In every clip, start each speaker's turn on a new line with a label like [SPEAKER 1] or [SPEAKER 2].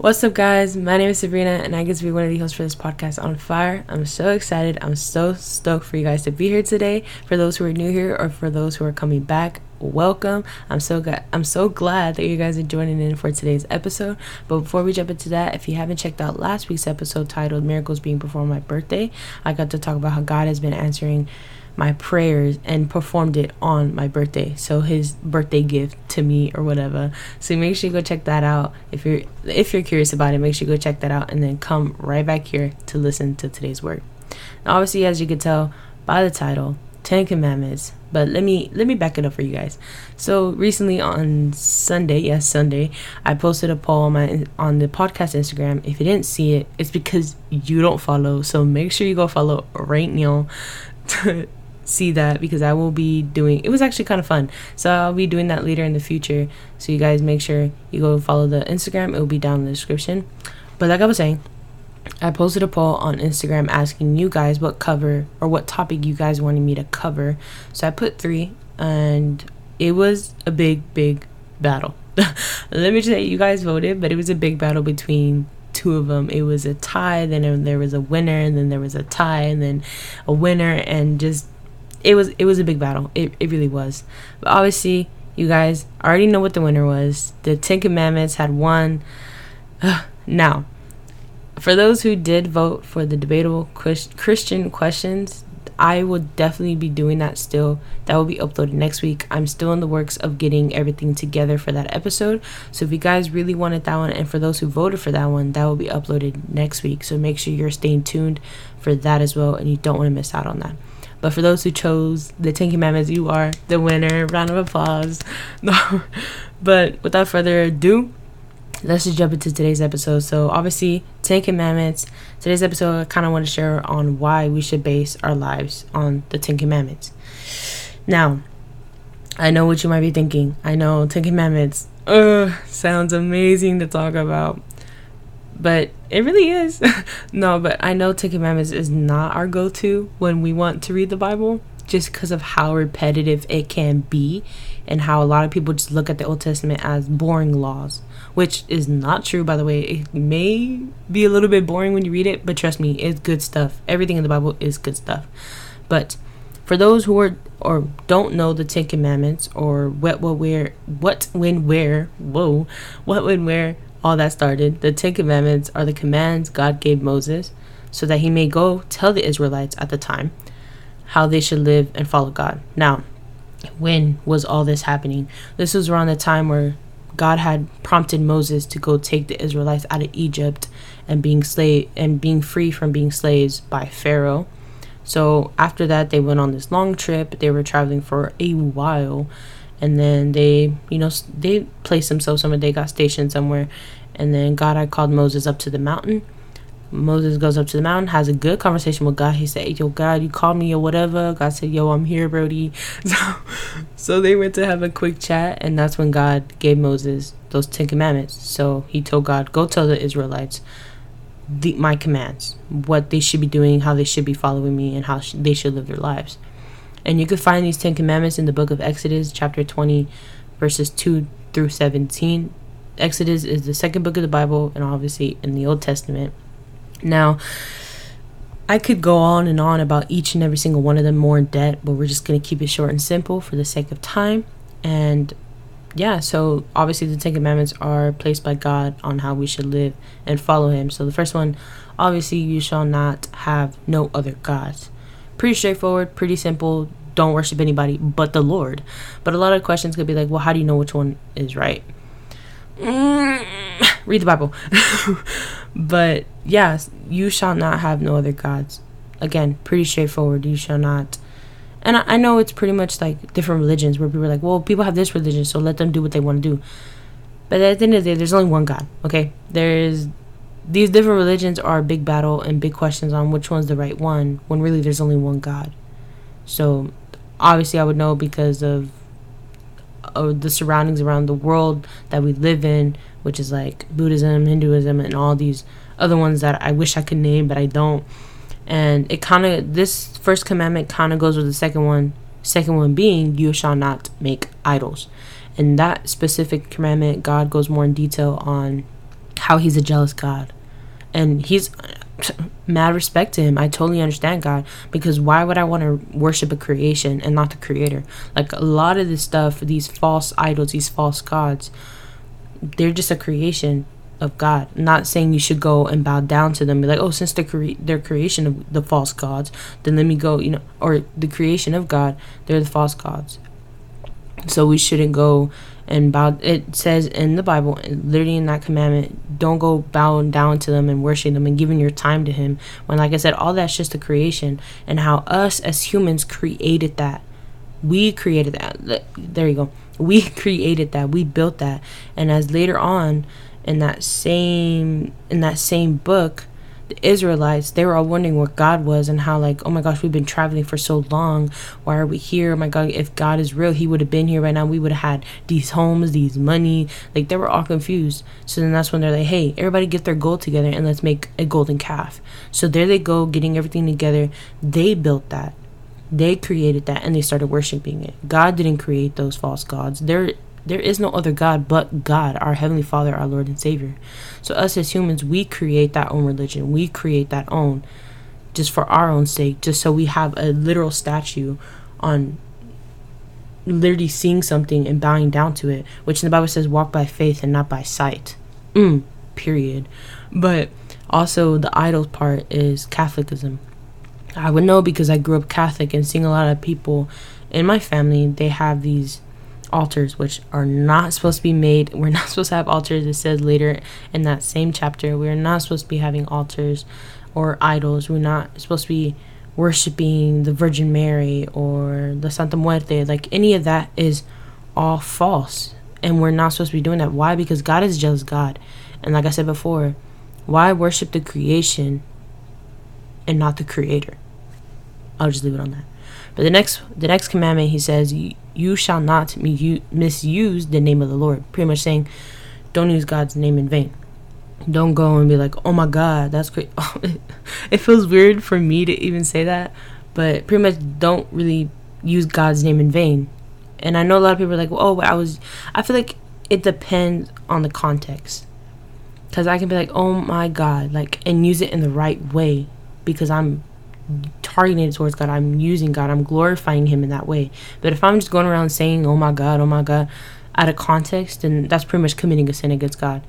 [SPEAKER 1] What's up, guys? My name is Sabrina, and I get to be one of the hosts for this podcast on fire. I'm so excited. I'm so stoked for you guys to be here today. For those who are new here, or for those who are coming back, welcome. I'm so glad. I'm so glad that you guys are joining in for today's episode. But before we jump into that, if you haven't checked out last week's episode titled "Miracles Being Performed My Birthday," I got to talk about how God has been answering my prayers and performed it on my birthday. So his birthday gift to me or whatever. So make sure you go check that out. If you're if you're curious about it, make sure you go check that out and then come right back here to listen to today's word. Now obviously as you can tell by the title, Ten Commandments. But let me let me back it up for you guys. So recently on Sunday, yes Sunday, I posted a poll on my on the podcast Instagram. If you didn't see it, it's because you don't follow. So make sure you go follow right now. See that because I will be doing it was actually kind of fun. So I'll be doing that later in the future. So you guys make sure you go follow the Instagram. It will be down in the description. But like I was saying, I posted a poll on Instagram asking you guys what cover or what topic you guys wanted me to cover. So I put 3 and it was a big big battle. Let me just say you guys voted, but it was a big battle between two of them. It was a tie, then there was a winner, and then there was a tie, and then a winner, and just it was it was a big battle. It it really was. But obviously, you guys already know what the winner was. The Ten Commandments had won. now, for those who did vote for the debatable Christian questions, I will definitely be doing that still. That will be uploaded next week. I'm still in the works of getting everything together for that episode. So if you guys really wanted that one, and for those who voted for that one, that will be uploaded next week. So make sure you're staying tuned for that as well, and you don't want to miss out on that. But for those who chose the Ten Commandments, you are the winner. Round of applause. But without further ado, let's just jump into today's episode. So, obviously, Ten Commandments. Today's episode, I kind of want to share on why we should base our lives on the Ten Commandments. Now, I know what you might be thinking. I know Ten Commandments. Ugh, sounds amazing to talk about but it really is. no, but I know Ten Commandments is not our go to when we want to read the Bible just because of how repetitive it can be and how a lot of people just look at the Old Testament as boring laws, which is not true, by the way. It may be a little bit boring when you read it, but trust me, it's good stuff. Everything in the Bible is good stuff. But for those who are or don't know the Ten Commandments or what, what, where, what, when, where, whoa, what, when, where, all that started. The Ten Commandments are the commands God gave Moses so that he may go tell the Israelites at the time how they should live and follow God. Now, when was all this happening? This was around the time where God had prompted Moses to go take the Israelites out of Egypt and being slave and being free from being slaves by Pharaoh. So after that they went on this long trip. They were traveling for a while and then they you know they placed themselves somewhere. They got stationed somewhere. And then god i called moses up to the mountain. Moses goes up to the mountain has a good conversation with god. He said yo god you called me or whatever. God said yo i'm here brody. So, so they went to have a quick chat and that's when god gave moses those ten commandments. So he told god go tell the israelites the, my commands what they should be doing how they should be following me and how sh- they should live their lives and you can find these Ten Commandments in the book of Exodus, chapter 20, verses 2 through 17. Exodus is the second book of the Bible, and obviously in the Old Testament. Now, I could go on and on about each and every single one of them more in depth, but we're just going to keep it short and simple for the sake of time. And yeah, so obviously the Ten Commandments are placed by God on how we should live and follow Him. So the first one, obviously, you shall not have no other gods pretty straightforward, pretty simple. Don't worship anybody but the Lord. But a lot of questions could be like, well, how do you know which one is right? Mm, read the Bible. but yes, you shall not have no other gods. Again, pretty straightforward. You shall not. And I, I know it's pretty much like different religions where people are like, well, people have this religion, so let them do what they want to do. But at the end of the day, there's only one God, okay? There's these different religions are a big battle and big questions on which one's the right one when really there's only one God. So obviously I would know because of, of the surroundings around the world that we live in, which is like Buddhism, Hinduism, and all these other ones that I wish I could name but I don't. And it kind of this first commandment kind of goes with the second one. Second one being you shall not make idols. And that specific commandment, God goes more in detail on how he's a jealous God. And he's uh, mad respect to him. I totally understand God because why would I want to worship a creation and not the creator? Like a lot of this stuff, these false idols, these false gods, they're just a creation of God. not saying you should go and bow down to them. Be like, oh, since they're cre- they're creation of the false gods, then let me go. You know, or the creation of God, they're the false gods. So we shouldn't go and bow. It says in the Bible, literally in that commandment, don't go bowing down to them and worshiping them and giving your time to Him. When, like I said, all that's just a creation, and how us as humans created that. We created that. There you go. We created that. We built that. And as later on in that same in that same book, the Israelites, they were all wondering what God was and how like, oh my gosh, we've been traveling for so long. Why are we here? Oh my God, if God is real, he would have been here right now. We would have had these homes, these money. Like they were all confused. So then that's when they're like, hey, everybody get their gold together and let's make a golden calf. So there they go, getting everything together. They built that. They created that and they started worshiping it. God didn't create those false gods. There there is no other God but God, our Heavenly Father, our Lord and Savior. So us as humans, we create that own religion. We create that own just for our own sake, just so we have a literal statue on literally seeing something and bowing down to it, which in the Bible says walk by faith and not by sight. Mm, period. But also the idols part is Catholicism. I would know because I grew up Catholic and seeing a lot of people in my family, they have these altars which are not supposed to be made. We're not supposed to have altars. It says later in that same chapter, we're not supposed to be having altars or idols. We're not supposed to be worshiping the Virgin Mary or the Santa Muerte. Like any of that is all false. And we're not supposed to be doing that. Why? Because God is just God. And like I said before, why worship the creation and not the creator? I'll just leave it on that. But the next the next commandment he says you shall not misuse the name of the Lord. Pretty much saying don't use God's name in vain. Don't go and be like, "Oh my god, that's great." it feels weird for me to even say that, but pretty much don't really use God's name in vain. And I know a lot of people are like, "Oh, I was I feel like it depends on the context." Cuz I can be like, "Oh my god," like and use it in the right way because I'm targeted towards God. I'm using God. I'm glorifying Him in that way. But if I'm just going around saying, oh my God, oh my God, out of context, then that's pretty much committing a sin against God.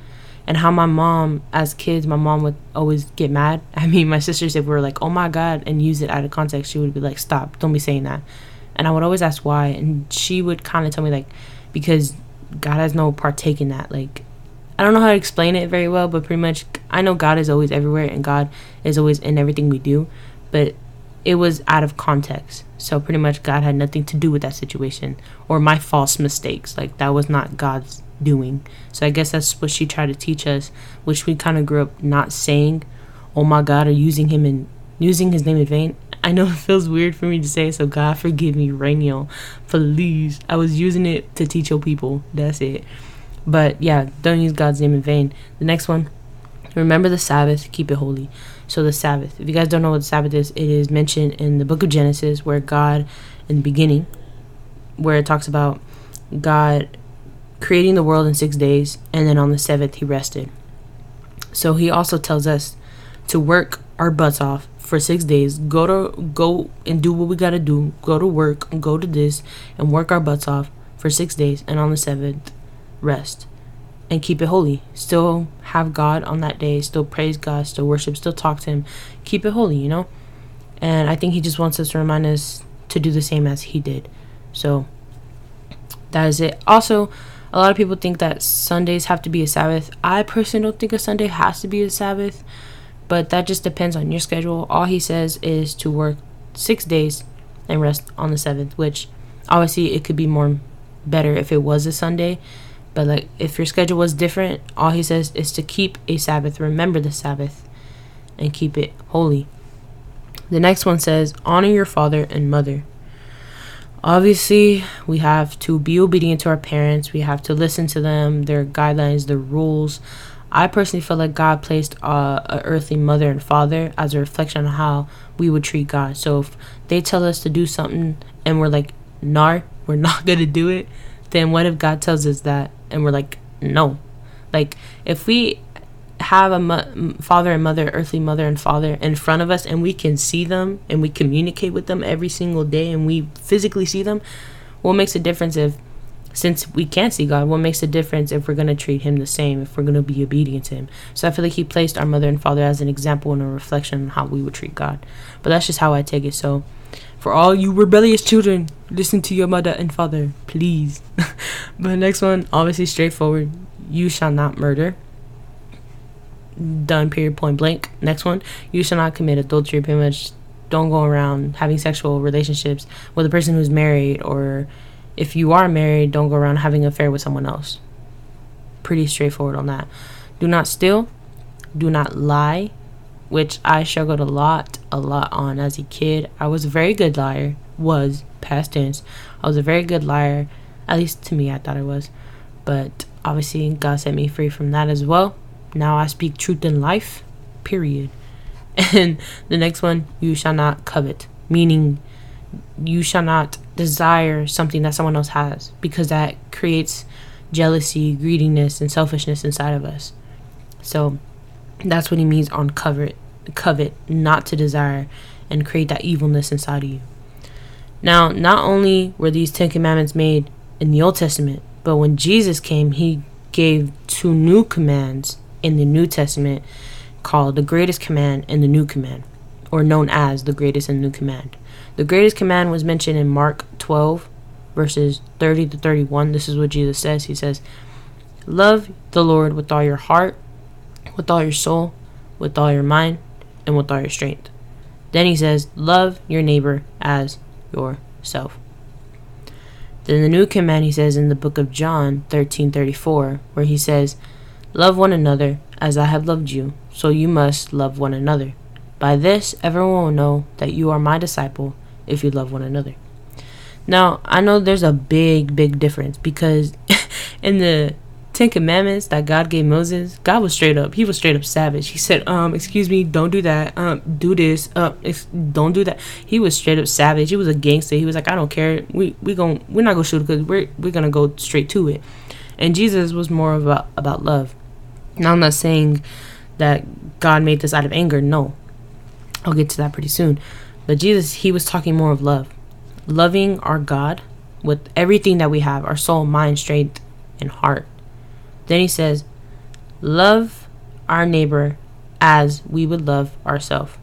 [SPEAKER 1] And how my mom, as kids, my mom would always get mad. I mean, my sisters, if we were like, oh my God, and use it out of context, she would be like, stop, don't be saying that. And I would always ask why. And she would kind of tell me, like, because God has no partake in that. Like, I don't know how to explain it very well, but pretty much I know God is always everywhere and God is always in everything we do but it was out of context. So pretty much God had nothing to do with that situation or my false mistakes. Like that was not God's doing. So I guess that's what she tried to teach us, which we kind of grew up not saying, "Oh my God," or using him and using his name in vain. I know it feels weird for me to say, so God forgive me, Rainiel. Please, I was using it to teach your people. That's it. But yeah, don't use God's name in vain. The next one, remember the Sabbath, keep it holy. So the Sabbath. If you guys don't know what the Sabbath is, it is mentioned in the book of Genesis where God in the beginning where it talks about God creating the world in 6 days and then on the 7th he rested. So he also tells us to work our butts off for 6 days. Go to go and do what we got to do. Go to work, go to this and work our butts off for 6 days and on the 7th rest and keep it holy. Still have God on that day, still praise God, still worship, still talk to Him. Keep it holy, you know? And I think He just wants us to remind us to do the same as He did. So that is it. Also, a lot of people think that Sundays have to be a Sabbath. I personally don't think a Sunday has to be a Sabbath, but that just depends on your schedule. All He says is to work six days and rest on the seventh, which obviously it could be more better if it was a Sunday but like if your schedule was different, all he says is to keep a Sabbath, remember the Sabbath, and keep it holy. The next one says, honor your father and mother. Obviously, we have to be obedient to our parents. We have to listen to them, their guidelines, their rules. I personally feel like God placed uh, a earthly mother and father as a reflection on how we would treat God. So if they tell us to do something and we're like, "Nah, we're not gonna do it," then what if God tells us that and we're like, no. Like, if we have a mo- father and mother, earthly mother and father in front of us, and we can see them and we communicate with them every single day and we physically see them, what makes a difference if, since we can't see God, what makes a difference if we're going to treat Him the same, if we're going to be obedient to Him? So I feel like He placed our mother and father as an example and a reflection on how we would treat God. But that's just how I take it. So for all you rebellious children, listen to your mother and father, please. but next one, obviously straightforward. You shall not murder. Done period point blank. Next one you shall not commit adultery pretty much. Don't go around having sexual relationships with a person who's married or if you are married don't go around having an affair with someone else. Pretty straightforward on that. Do not steal. Do not lie which i struggled a lot a lot on as a kid. I was a very good liar was past tense. I was a very good liar at least to me i thought i was. But obviously god set me free from that as well. Now I speak truth in life, period. And the next one, you shall not covet, meaning you shall not desire something that someone else has because that creates jealousy, greediness, and selfishness inside of us. So that's what he means on covet, covet, not to desire and create that evilness inside of you. Now, not only were these Ten Commandments made in the Old Testament, but when Jesus came, he gave two new commands in the New Testament called the greatest command and the new command, or known as the greatest and new command. The greatest command was mentioned in Mark 12, verses 30 to 31. This is what Jesus says. He says, Love the Lord with all your heart, with all your soul, with all your mind, and with all your strength. Then he says, Love your neighbor as yourself. Then the new command he says in the book of John 13:34 where he says, Love one another as I have loved you, so you must love one another. By this, everyone will know that you are my disciple if you love one another. Now, I know there's a big, big difference because in the Ten Commandments that God gave Moses, God was straight up. He was straight up savage. He said, "Um, excuse me, don't do that. Um, do this. Uh, don't do that." He was straight up savage. He was a gangster. He was like, "I don't care. We we going we're not gonna shoot because we're we're gonna go straight to it." And Jesus was more about about love. Now, I'm not saying that God made this out of anger. No. I'll get to that pretty soon. But Jesus, he was talking more of love. Loving our God with everything that we have our soul, mind, strength, and heart. Then he says, Love our neighbor as we would love ourselves.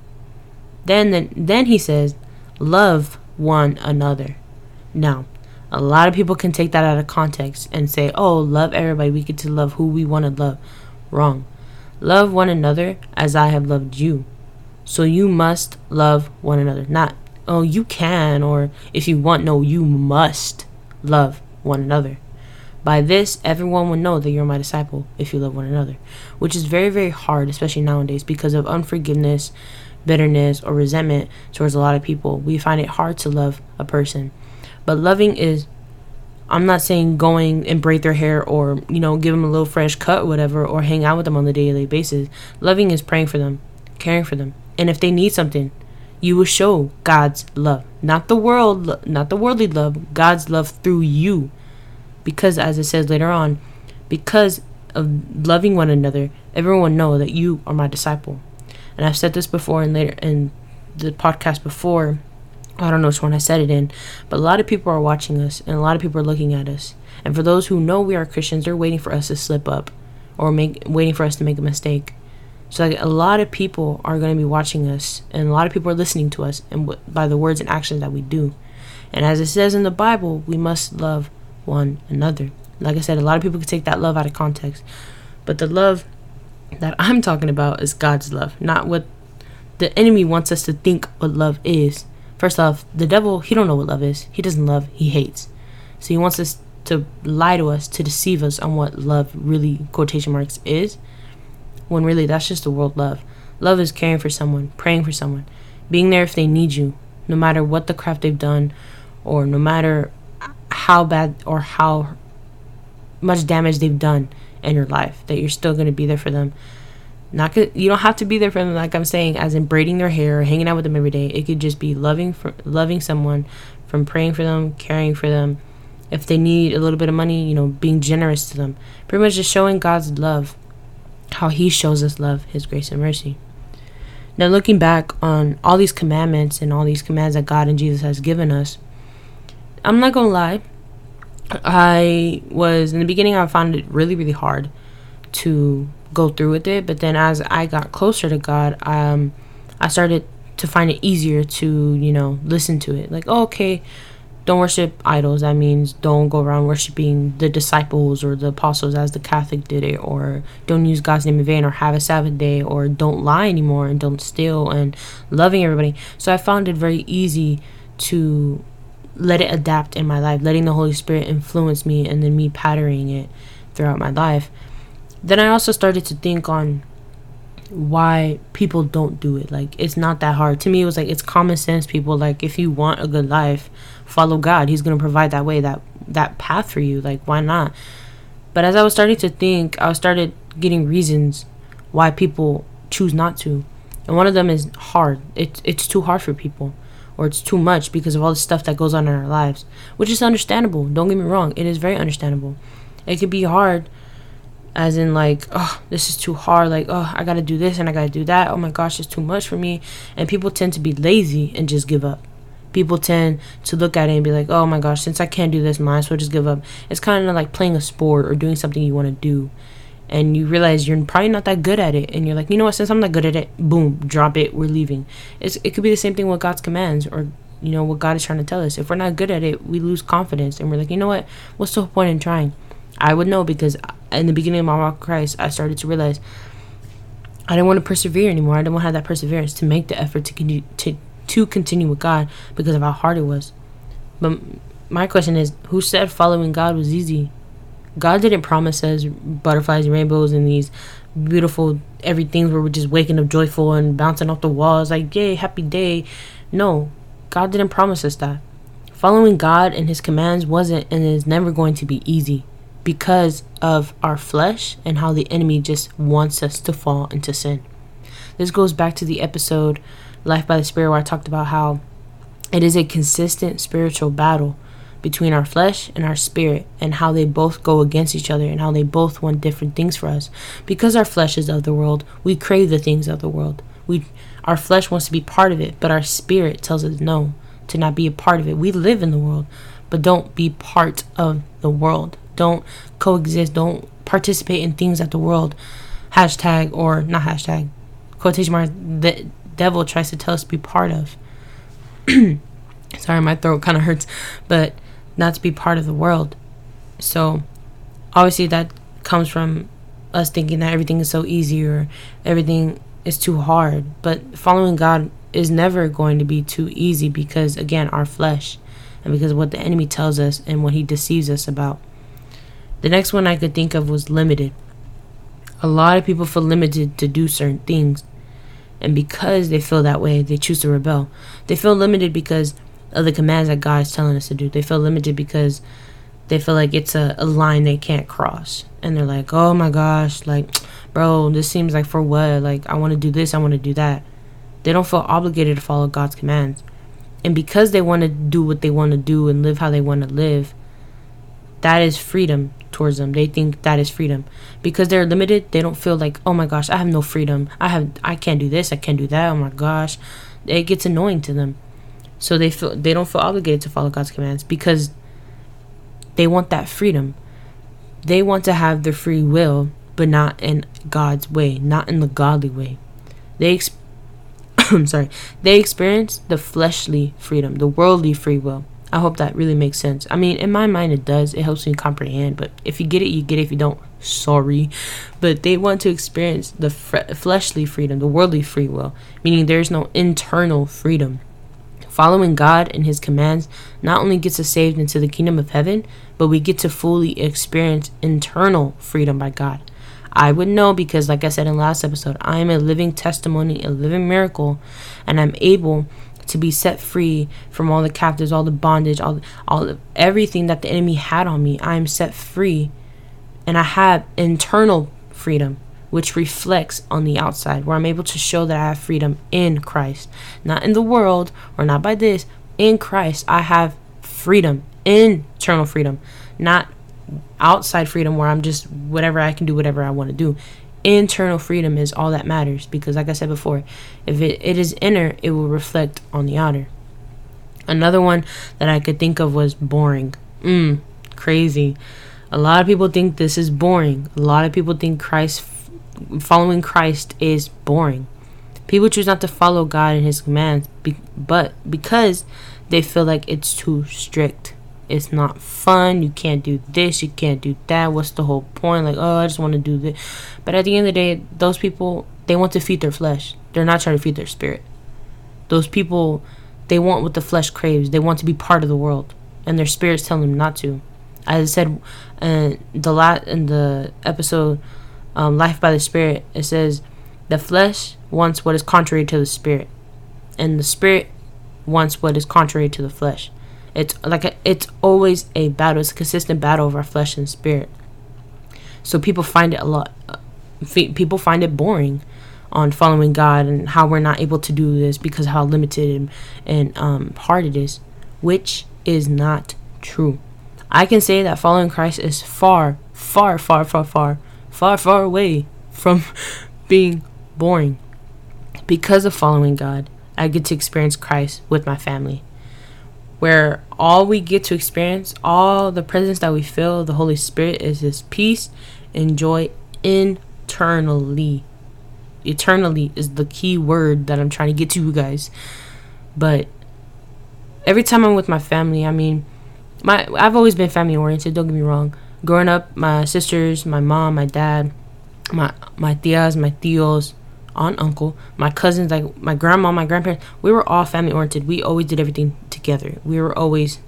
[SPEAKER 1] Then, then, then he says, Love one another. Now, a lot of people can take that out of context and say, Oh, love everybody. We get to love who we want to love. Wrong. Love one another as I have loved you. So you must love one another. Not, oh, you can, or if you want, no, you must love one another. By this, everyone will know that you're my disciple if you love one another, which is very, very hard, especially nowadays, because of unforgiveness, bitterness, or resentment towards a lot of people. We find it hard to love a person. But loving is I'm not saying going and braid their hair or, you know, give them a little fresh cut or whatever or hang out with them on a daily basis. Loving is praying for them, caring for them. And if they need something, you will show God's love. Not the world, not the worldly love, God's love through you. Because as it says later on, because of loving one another, everyone know that you are my disciple. And I've said this before and later in the podcast before I don't know which one I said it in, but a lot of people are watching us and a lot of people are looking at us. And for those who know we are Christians, they're waiting for us to slip up or make waiting for us to make a mistake. So like, a lot of people are going to be watching us and a lot of people are listening to us and w- by the words and actions that we do. And as it says in the Bible, we must love one another. Like I said, a lot of people can take that love out of context. But the love that I'm talking about is God's love, not what the enemy wants us to think what love is. First off, the devil, he don't know what love is. He doesn't love, he hates. So he wants us to lie to us, to deceive us on what love really, quotation marks, is. When really that's just the world love. Love is caring for someone, praying for someone, being there if they need you, no matter what the crap they've done, or no matter how bad or how much damage they've done in your life, that you're still going to be there for them not you don't have to be there for them like i'm saying as in braiding their hair or hanging out with them every day it could just be loving for loving someone from praying for them caring for them if they need a little bit of money you know being generous to them pretty much just showing god's love how He shows us love, His grace and mercy. Now, looking back on all these commandments and all these commands that God and Jesus has given us, I'm not gonna lie. I was in the beginning, I found it really, really hard to go through with it. But then, as I got closer to God, um, I started to find it easier to, you know, listen to it. Like, oh, okay, don't worship idols. That means don't go around worshiping the disciples or the apostles as the Catholic did it, or don't use God's name in vain, or have a Sabbath day, or don't lie anymore, and don't steal, and loving everybody. So I found it very easy to let it adapt in my life, letting the Holy Spirit influence me, and then me patterning it throughout my life. Then I also started to think on why people don't do it. Like it's not that hard. To me it was like it's common sense people like if you want a good life, follow God. He's going to provide that way that that path for you. Like why not? But as I was starting to think, I started getting reasons why people choose not to. And one of them is hard. It's it's too hard for people or it's too much because of all the stuff that goes on in our lives, which is understandable. Don't get me wrong. It is very understandable. It could be hard as in like oh this is too hard like oh i gotta do this and i gotta do that oh my gosh it's too much for me and people tend to be lazy and just give up people tend to look at it and be like oh my gosh since i can't do this might as well just give up it's kind of like playing a sport or doing something you want to do and you realize you're probably not that good at it and you're like you know what since i'm not good at it boom drop it we're leaving it's, it could be the same thing with god's commands or you know what god is trying to tell us if we're not good at it we lose confidence and we're like you know what what's the point in trying I would know because in the beginning of my walk with Christ, I started to realize I didn't want to persevere anymore. I didn't want to have that perseverance to make the effort to continue to to continue with God because of how hard it was. But my question is, who said following God was easy? God didn't promise us butterflies and rainbows and these beautiful everything where we're just waking up joyful and bouncing off the walls like yay happy day. No, God didn't promise us that. Following God and His commands wasn't and is never going to be easy because of our flesh and how the enemy just wants us to fall into sin. This goes back to the episode Life by the Spirit where I talked about how it is a consistent spiritual battle between our flesh and our spirit and how they both go against each other and how they both want different things for us. Because our flesh is of the world, we crave the things of the world. We our flesh wants to be part of it, but our spirit tells us no, to not be a part of it. We live in the world, but don't be part of the world don't coexist don't participate in things that the world hashtag or not hashtag quotation mark the devil tries to tell us to be part of sorry my throat kind of hurts but not to be part of the world so obviously that comes from us thinking that everything is so easy or everything is too hard but following god is never going to be too easy because again our flesh and because what the enemy tells us and what he deceives us about the next one I could think of was limited. A lot of people feel limited to do certain things. And because they feel that way, they choose to rebel. They feel limited because of the commands that God is telling us to do. They feel limited because they feel like it's a, a line they can't cross. And they're like, oh my gosh, like, bro, this seems like for what? Like, I want to do this, I want to do that. They don't feel obligated to follow God's commands. And because they want to do what they want to do and live how they want to live, that is freedom towards them. They think that is freedom. Because they're limited, they don't feel like, "Oh my gosh, I have no freedom. I have I can't do this, I can't do that. Oh my gosh." It gets annoying to them. So they feel they don't feel obligated to follow God's commands because they want that freedom. They want to have their free will, but not in God's way, not in the godly way. They ex- I'm sorry. They experience the fleshly freedom, the worldly free will I hope that really makes sense. I mean, in my mind, it does. It helps me comprehend. But if you get it, you get it. If you don't, sorry. But they want to experience the fre- fleshly freedom, the worldly free will, meaning there's no internal freedom. Following God and His commands not only gets us saved into the kingdom of heaven, but we get to fully experience internal freedom by God. I would know because, like I said in last episode, I am a living testimony, a living miracle, and I'm able to be set free from all the captives, all the bondage, all all everything that the enemy had on me. I am set free and I have internal freedom which reflects on the outside where I'm able to show that I have freedom in Christ, not in the world or not by this, in Christ I have freedom, internal freedom, not outside freedom where I'm just whatever I can do whatever I want to do. internal freedom is all that matters because like i said before if it, it is inner it will reflect on the outer. Another one that i could think of was boring. Mm, crazy. A lot of people think this is boring. A lot of people think christ following christ is boring people choose not to follow god and his commands be- but because they feel like it's too strict it's not fun. You can't do this. You can't do that. What's the whole point? Like, oh, I just want to do this. But at the end of the day, those people, they want to feed their flesh. They're not trying to feed their spirit. Those people, they want what the flesh craves. They want to be part of the world. And their spirits tell them not to. As I said uh, the lat in the episode, um, Life by the Spirit, it says, the flesh wants what is contrary to the spirit. And the spirit wants what is contrary to the flesh. It's like a, it's always a battle. It's a consistent battle of our flesh and spirit. So people find it a lot. Uh, people find it boring on following God and how we're not able to do this because how limited and, and um, hard it is, which is not true. I can say that following Christ is far, far, far, far, far, far, far away from being boring. Because of following God, I get to experience Christ with my family where all we get to experience, all the presence that we feel, the Holy Spirit is His peace and joy internally. Eternally is the key word that I'm trying to get to you guys. But every time I'm with my family, I mean, my I've always been family oriented. Don't get me wrong. Growing up, my sisters, my mom, my dad, my my tias, my tios, aunt, uncle, my cousins, like my grandma, my grandparents, we were all family oriented. We always did everything together. We were always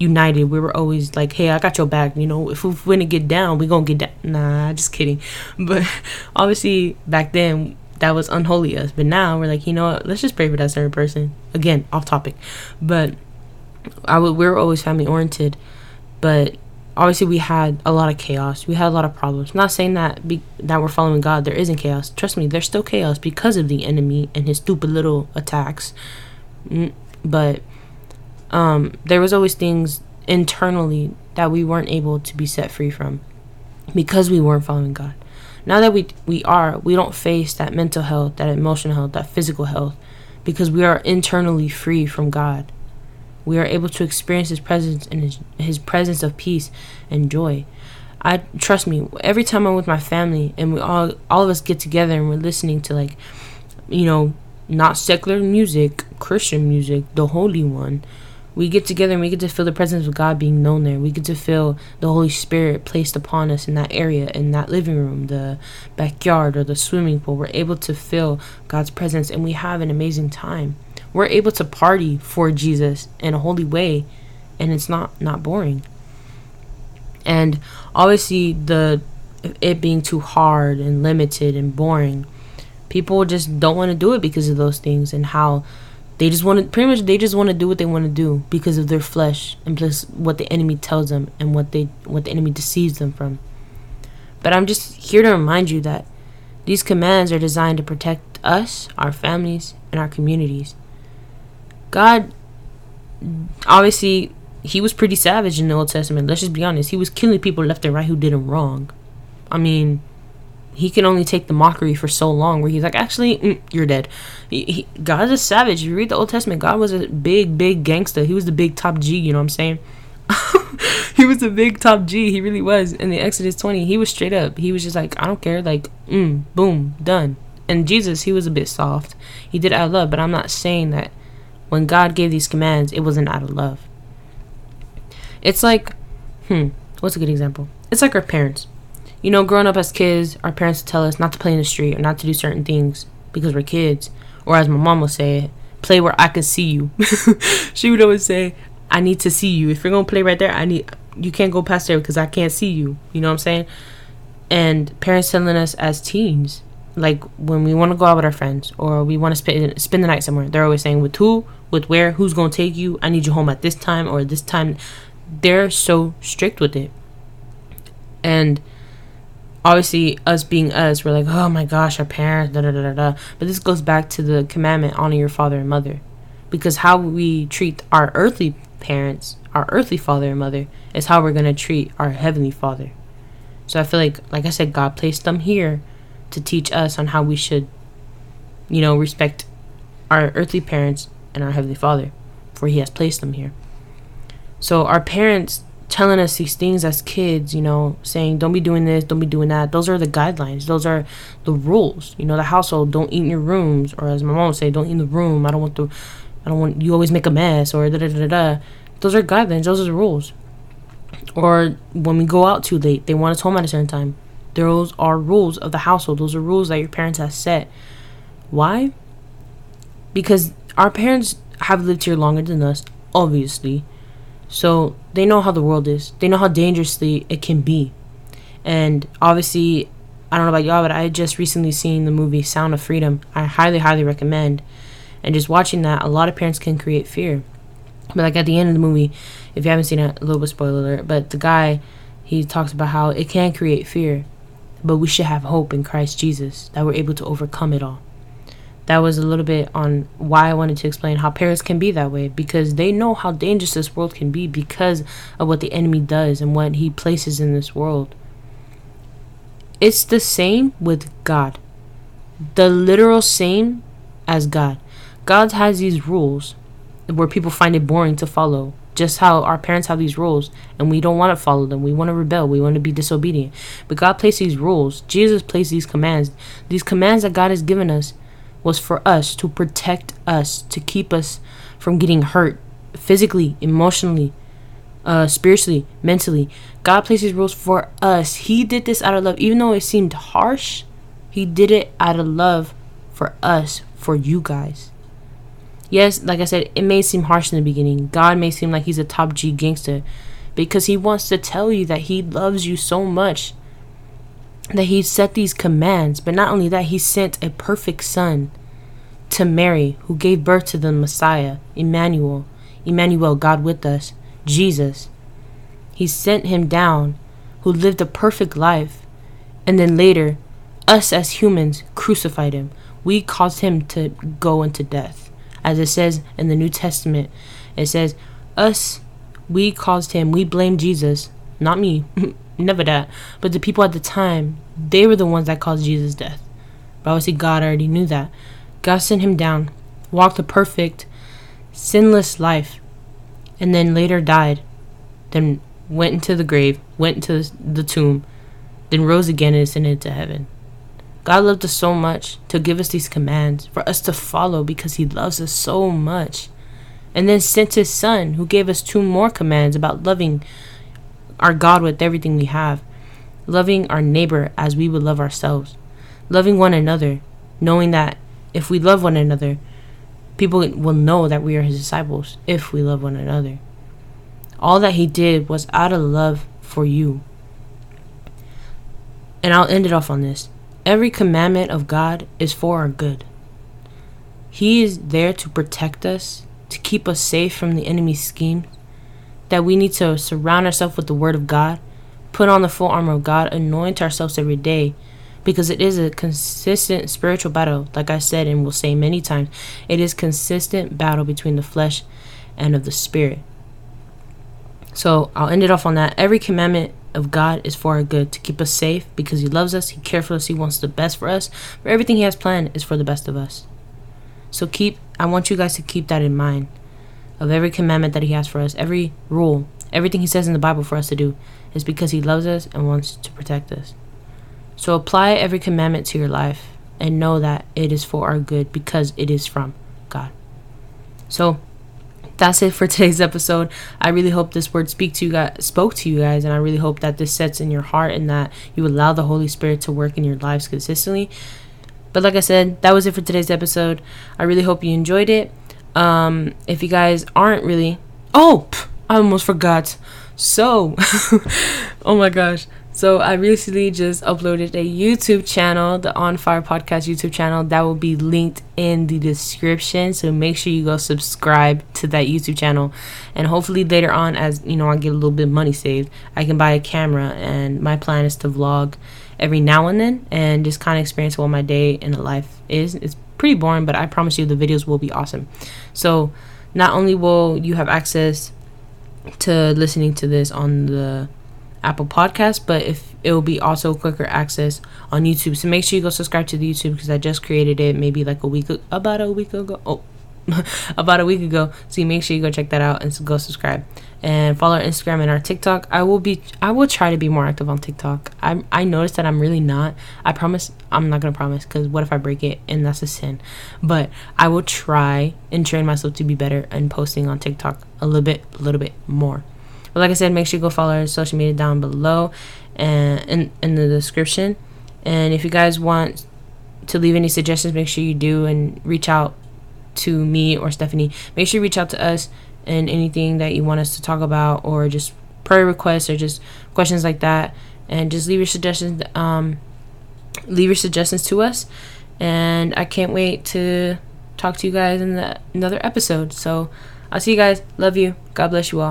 [SPEAKER 1] united. We were always like, hey, I got your back. You know, if we want to get down, we to get down. Nah, just kidding. But obviously, back then, that was unholy us. But now we're like, you know what? Let's just pray for that certain person. Again, off topic. But I w- we were always family oriented. But obviously we had a lot of chaos. We had a lot of problems. I'm not saying that be, that we're following God. There isn't chaos. Trust me, there's still chaos because of the enemy and his stupid little attacks. Mm, but um, there was always things internally that we weren't able to be set free from because we weren't following God. Now that we we are, we don't face that mental health, that emotional health, that physical health because we are internally free from God we are able to experience his presence and his, his presence of peace and joy. I trust me, every time I'm with my family and we all all of us get together and we're listening to like you know, not secular music, Christian music, the holy one. We get together and we get to feel the presence of God being known there. We get to feel the Holy Spirit placed upon us in that area, in that living room, the backyard, or the swimming pool. We're able to feel God's presence and we have an amazing time we're able to party for Jesus in a holy way and it's not not boring. And obviously the it being too hard and limited and boring, people just don't want to do it because of those things and how they just want to pretty much they just want to do what they want to do because of their flesh and plus what the enemy tells them and what they what the enemy deceives them from. But I'm just here to remind you that these commands are designed to protect us, our families, and our communities. God, obviously, he was pretty savage in the Old Testament. Let's just be honest. He was killing people left and right who did him wrong. I mean, he can only take the mockery for so long where he's like, actually, mm, you're dead. He, he, God is a savage. If You read the Old Testament, God was a big, big gangster. He was the big top G, you know what I'm saying? he was a big top G. He really was. In the Exodus 20, he was straight up. He was just like, I don't care. Like, mm, boom, done. And Jesus, he was a bit soft. He did out of love, but I'm not saying that when God gave these commands, it wasn't out of love. It's like, hmm, what's a good example? It's like our parents. You know, growing up as kids, our parents tell us not to play in the street or not to do certain things because we're kids. Or as my mom would say, play where I can see you. she would always say, I need to see you. If you're gonna play right there, I need you can't go past there because I can't see you. You know what I'm saying? And parents telling us as teens, like when we want to go out with our friends or we want to spend spend the night somewhere, they're always saying with who, with where, who's gonna take you. I need you home at this time or this time. They're so strict with it, and obviously us being us, we're like, oh my gosh, our parents, da da da da da. But this goes back to the commandment: honor your father and mother, because how we treat our earthly parents, our earthly father and mother, is how we're gonna treat our heavenly father. So I feel like, like I said, God placed them here to teach us on how we should, you know, respect our earthly parents and our Heavenly Father, for He has placed them here. So our parents telling us these things as kids, you know, saying don't be doing this, don't be doing that. Those are the guidelines. Those are the rules. You know, the household don't eat in your rooms, or as my mom would say, don't eat in the room. I don't want to. I don't want you always make a mess, or da da da da. Those are guidelines. Those are the rules. Or when we go out too late, they want us home at a certain time. Those are rules of the household. Those are rules that your parents have set. Why? Because our parents have lived here longer than us, obviously so they know how the world is. They know how dangerously it can be. And obviously, I don't know about y'all, but I just recently seen the movie Sound of Freedom. I highly, highly recommend. And just watching that, a lot of parents can create fear. But like at the end of the movie, if you haven't seen it, a little bit spoiler alert, but the guy, he talks about how it can create fear, but we should have hope in Christ Jesus that we're able to overcome it all that was a little bit on why I wanted to explain how parents can be that way because they know how dangerous this world can be because of what the enemy does and what he places in this world. It's the same with God. The literal same as God. God has these rules where people find it boring to follow. Just how our parents have these rules and we don't want to follow them. We want to rebel. We want to be disobedient. But God placed these rules. Jesus placed these commands. These commands that God has given us was for us to protect us, to keep us from getting hurt physically, emotionally, uh, spiritually, mentally. God placed His rules for us. He did this out of love, even though it seemed harsh. He did it out of love for us, for you guys. Yes, like I said, it may seem harsh in the beginning. God may seem like He's a top G gangster because He wants to tell you that He loves you so much that he set these commands, but not only that, he sent a perfect son to Mary, who gave birth to the Messiah, Emmanuel, Emmanuel, God with us, Jesus. He sent him down, who lived a perfect life, and then later, us as humans crucified him. We caused him to go into death. As it says in the New Testament, it says, Us, we caused him, we blame Jesus, not me. never that. But the people at the time, they were the ones that caused Jesus' death. But obviously, God already knew that. God sent him down, walked a perfect, sinless life, and then later died. Then went into the grave, went into the tomb, then rose again and ascended to heaven. God loved us so much to give us these commands for us to follow because He loves us so much. And then sent His Son, who gave us two more commands about loving our God with everything we have, loving our neighbor as we would love ourselves, loving one another, knowing that if we love one another, people will know that we are his disciples if we love one another. All that he did was out of love for you. And I'll end it off on this. Every commandment of God is for our good. He is there to protect us, to keep us safe from the enemy's schemes, that we need to surround ourselves with the Word of God, put on the full armor of God, anoint ourselves every day, because it is a consistent spiritual battle. Like I said and will say many times, it is consistent battle between the flesh and of the spirit. So I'll end it off on that. Every commandment of God is for our good, to keep us safe because He loves us, He cares for us, He wants the best for us. For everything He has planned is for the best of us. So keep I want you guys to keep that in mind of every commandment that He has for us, every rule, everything He says in the Bible for us to do, is because He loves us and wants to protect us. So apply every commandment to your life and know that it is for our good because it is from God. So that's it for today's episode. I really hope this word speak to you guys, spoke to you guys, and I really hope that this sets in your heart and that you allow the Holy Spirit to work in your lives consistently. But like I said, that was it for today's episode. I really hope you enjoyed it. Um, if you guys aren't really, oh, I almost forgot. So, oh my gosh. So I recently just uploaded a YouTube channel, the On Fire Podcast YouTube channel that will be linked in the description. So make sure you go subscribe to that YouTube channel. And hopefully later on as you know I get a little bit money saved, I can buy a camera and my plan is to vlog every now and then and just kind of experience what my day in the life is. It's pretty boring, but I promise you the videos will be awesome. So not only will you have access to listening to this on the Apple Podcast, but if it will be also quicker access on YouTube. So make sure you go subscribe to the YouTube because I just created it maybe like a week about a week ago. Oh, about a week ago. So you make sure you go check that out and go subscribe and follow our Instagram and our TikTok. I will be I will try to be more active on TikTok. I I noticed that I'm really not. I promise I'm not gonna promise because what if I break it and that's a sin. But I will try and train myself to be better and posting on TikTok a little bit, a little bit more. But like I said, make sure you go follow our social media down below and in in the description. And if you guys want to leave any suggestions, make sure you do and reach out to me or Stephanie. Make sure you reach out to us and anything that you want us to talk about or just prayer requests or just questions like that and just leave your suggestions um leave your suggestions to us and I can't wait to talk to you guys in the, another episode. So I'll see you guys. Love you. God bless you all.